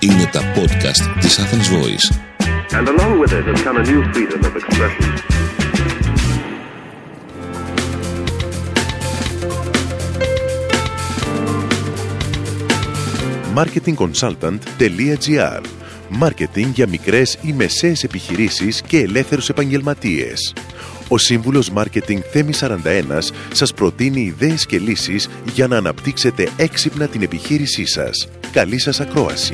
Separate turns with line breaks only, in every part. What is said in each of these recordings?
Είναι τα podcast της Athens Voice.
And along with it has come a new freedom of expression.
marketingconsultant.gr Μάρκετινγκ για μικρές ή μεσαίες επιχειρήσεις και ελεύθερους επαγγελματίες. Ο σύμβουλος Μάρκετινγκ Θέμη 41 σας προτείνει ιδέες και λύσεις για να αναπτύξετε έξυπνα την επιχείρησή σας. Καλή σας ακρόαση.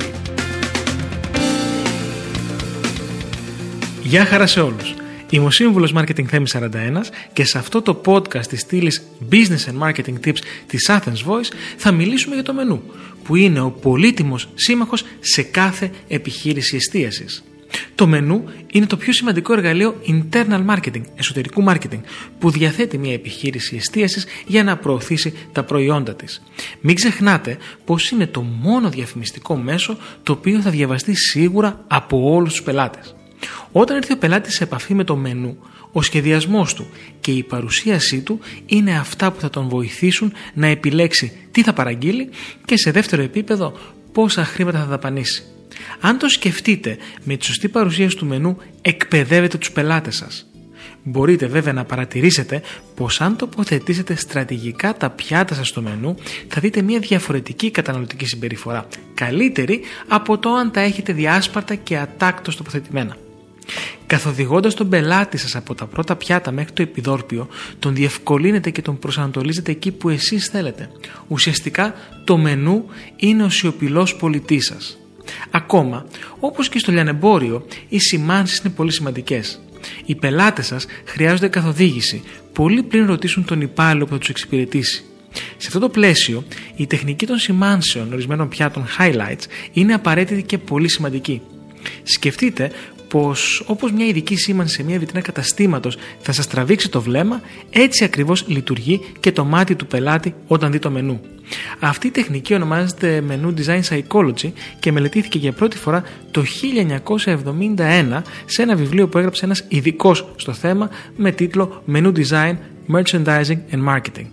Γεια χαρά σε όλους. Είμαι ο σύμβουλος Marketing Θέμης 41 και σε αυτό το podcast της στήλης Business and Marketing Tips της Athens Voice θα μιλήσουμε για το μενού, που είναι ο πολύτιμος σύμμαχος σε κάθε επιχείρηση εστίασης. Το μενού είναι το πιο σημαντικό εργαλείο internal marketing, εσωτερικού marketing, που διαθέτει μια επιχείρηση εστίασης για να προωθήσει τα προϊόντα της. Μην ξεχνάτε πως είναι το μόνο διαφημιστικό μέσο το οποίο θα διαβαστεί σίγουρα από όλους τους πελάτες. Όταν έρθει ο πελάτης σε επαφή με το μενού, ο σχεδιασμός του και η παρουσίασή του είναι αυτά που θα τον βοηθήσουν να επιλέξει τι θα παραγγείλει και σε δεύτερο επίπεδο πόσα χρήματα θα δαπανίσει. Αν το σκεφτείτε με τη σωστή παρουσίαση του μενού, εκπαιδεύετε τους πελάτες σας. Μπορείτε βέβαια να παρατηρήσετε πως αν τοποθετήσετε στρατηγικά τα πιάτα σας στο μενού θα δείτε μια διαφορετική καταναλωτική συμπεριφορά, καλύτερη από το αν τα έχετε διάσπαρτα και ατάκτως τοποθετημένα. Καθοδηγώντας τον πελάτη σας από τα πρώτα πιάτα μέχρι το επιδόρπιο, τον διευκολύνετε και τον προσανατολίζετε εκεί που εσείς θέλετε. Ουσιαστικά το μενού είναι ο σιωπηλός πολιτής σας. Ακόμα, όπως και στο λιανεμπόριο, οι σημάνσεις είναι πολύ σημαντικές. Οι πελάτες σας χρειάζονται καθοδήγηση πολύ πριν ρωτήσουν τον υπάλληλο που θα τους εξυπηρετήσει. Σε αυτό το πλαίσιο, η τεχνική των σημάνσεων ορισμένων πιάτων highlights είναι απαραίτητη και πολύ σημαντική. Σκεφτείτε πως όπως μια ειδική σήμανση σε μια βιτρίνα καταστήματος θα σας τραβήξει το βλέμμα, έτσι ακριβώς λειτουργεί και το μάτι του πελάτη όταν δει το μενού. Αυτή η τεχνική ονομάζεται Menu Design Psychology και μελετήθηκε για πρώτη φορά το 1971 σε ένα βιβλίο που έγραψε ένας ειδικός στο θέμα με τίτλο Menu Design, Merchandising and Marketing.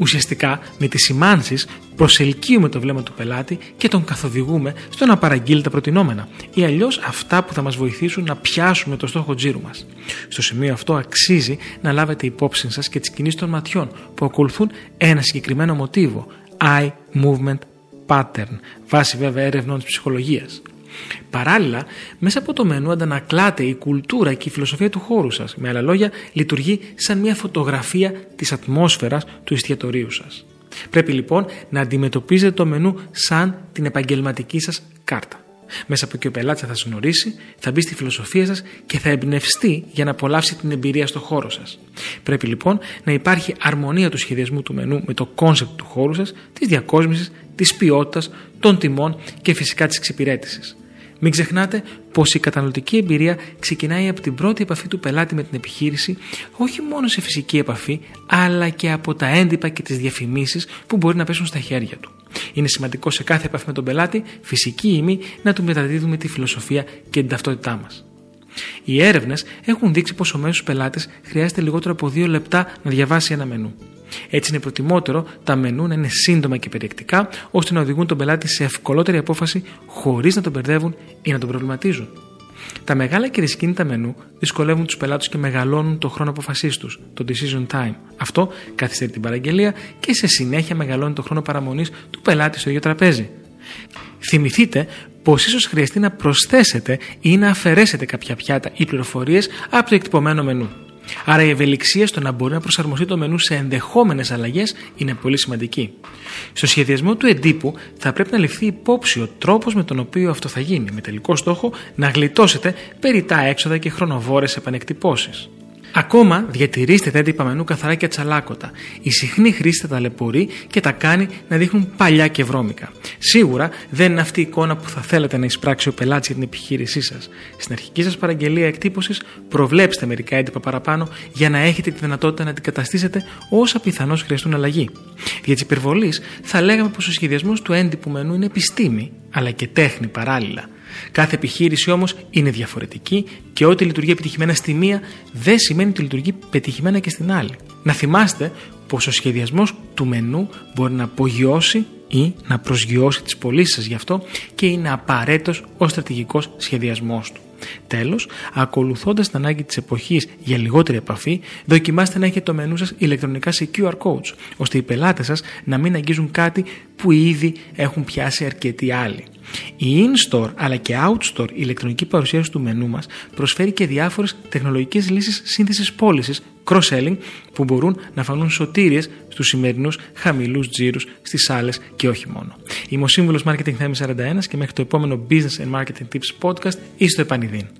Ουσιαστικά με τις σημάνσεις προσελκύουμε το βλέμμα του πελάτη και τον καθοδηγούμε στο να παραγγείλει τα προτινόμενα ή αλλιώς αυτά που θα μας βοηθήσουν να πιάσουμε το στόχο τζίρου μας. Στο σημείο αυτό αξίζει να λάβετε υπόψη σας και τις κινήσεις των ματιών που ακολουθούν ένα συγκεκριμένο μοτίβο, eye movement pattern, βάσει βέβαια έρευνων της ψυχολογίας. Παράλληλα, μέσα από το μενού αντανακλάται η κουλτούρα και η φιλοσοφία του χώρου σας. Με άλλα λόγια, λειτουργεί σαν μια φωτογραφία της ατμόσφαιρας του εστιατορίου σας. Πρέπει λοιπόν να αντιμετωπίζετε το μενού σαν την επαγγελματική σας κάρτα. Μέσα από εκεί ο πελάτης θα σας γνωρίσει, θα μπει στη φιλοσοφία σας και θα εμπνευστεί για να απολαύσει την εμπειρία στο χώρο σας. Πρέπει λοιπόν να υπάρχει αρμονία του σχεδιασμού του μενού με το concept του χώρου σας, της διακόσμησης, της ποιότητας, των τιμών και φυσικά της εξυπηρέτησης. Μην ξεχνάτε πως η καταναλωτική εμπειρία ξεκινάει από την πρώτη επαφή του πελάτη με την επιχείρηση, όχι μόνο σε φυσική επαφή, αλλά και από τα έντυπα και τις διαφημίσεις που μπορεί να πέσουν στα χέρια του. Είναι σημαντικό σε κάθε επαφή με τον πελάτη, φυσική ή μη, να του μεταδίδουμε τη φιλοσοφία και την ταυτότητά μας. Οι έρευνες έχουν δείξει πως ο μέσος πελάτης χρειάζεται λιγότερο από δύο λεπτά να διαβάσει ένα μενού. Έτσι είναι προτιμότερο τα μενού να είναι σύντομα και περιεκτικά, ώστε να οδηγούν τον πελάτη σε ευκολότερη απόφαση χωρίς να τον μπερδεύουν ή να τον προβληματίζουν. Τα μεγάλα και δυσκίνητα μενού δυσκολεύουν τους πελάτες και μεγαλώνουν το χρόνο αποφασής τους, το decision time. Αυτό καθυστερεί την παραγγελία και σε συνέχεια μεγαλώνει το χρόνο παραμονής του πελάτη στο ίδιο τραπέζι. Θυμηθείτε πως ίσως χρειαστεί να προσθέσετε ή να αφαιρέσετε κάποια πιάτα ή πληροφορίες από το εκτυπωμένο μενού. Άρα η ευελιξία στο να μπορεί να προσαρμοστεί το μενού σε ενδεχόμενες αλλαγές είναι πολύ σημαντική. Στο σχεδιασμό του εντύπου θα πρέπει να ληφθεί υπόψη ο τρόπος με τον οποίο αυτό θα γίνει, με τελικό στόχο να γλιτώσετε περιτά έξοδα και χρονοβόρες επανεκτυπώσεις. Ακόμα διατηρήστε τα έντυπα μενού καθαρά και ατσαλάκωτα. Η συχνή χρήση τα ταλαιπωρεί και τα κάνει να δείχνουν παλιά και βρώμικα. Σίγουρα δεν είναι αυτή η εικόνα που θα θέλετε να εισπράξει ο πελάτης για την επιχείρησή σας. Στην αρχική σας παραγγελία εκτύπωσης, προβλέψτε μερικά έντυπα παραπάνω για να έχετε τη δυνατότητα να αντικαταστήσετε όσα πιθανώς χρειαστούν αλλαγή. Για τη υπερβολή, θα λέγαμε πως ο σχεδιασμός του έντυπου μενού είναι επιστήμη, αλλά και τέχνη παράλληλα. Κάθε επιχείρηση όμως είναι διαφορετική και ό,τι λειτουργεί επιτυχημένα στη μία δεν σημαίνει ότι λειτουργεί πετυχημένα και στην άλλη. Να θυμάστε πως ο σχεδιασμός του μενού μπορεί να απογειώσει ή να προσγειώσει τις πωλήσεις σας γι' αυτό και είναι απαραίτητος ο στρατηγικός σχεδιασμός του. Τέλος, ακολουθώντας την ανάγκη της εποχής για λιγότερη επαφή, δοκιμάστε να έχετε το μενού σας ηλεκτρονικά σε QR codes, ώστε οι πελάτες σας να μην αγγίζουν κάτι που ήδη έχουν πιάσει αρκετοί άλλοι. Η in-store αλλά και out-store ηλεκτρονική παρουσίαση του μενού μας προσφέρει και διάφορες τεχνολογικές λύσεις σύνθεσης πώλησης cross-selling που μπορούν να φανούν σωτήριες στους σημερινούς χαμηλούς τζίρους στις άλλες και όχι μόνο. Είμαι ο Σύμβουλος Marketing Theme 41 και μέχρι το επόμενο Business and Marketing Tips podcast ή στο επανειδήν.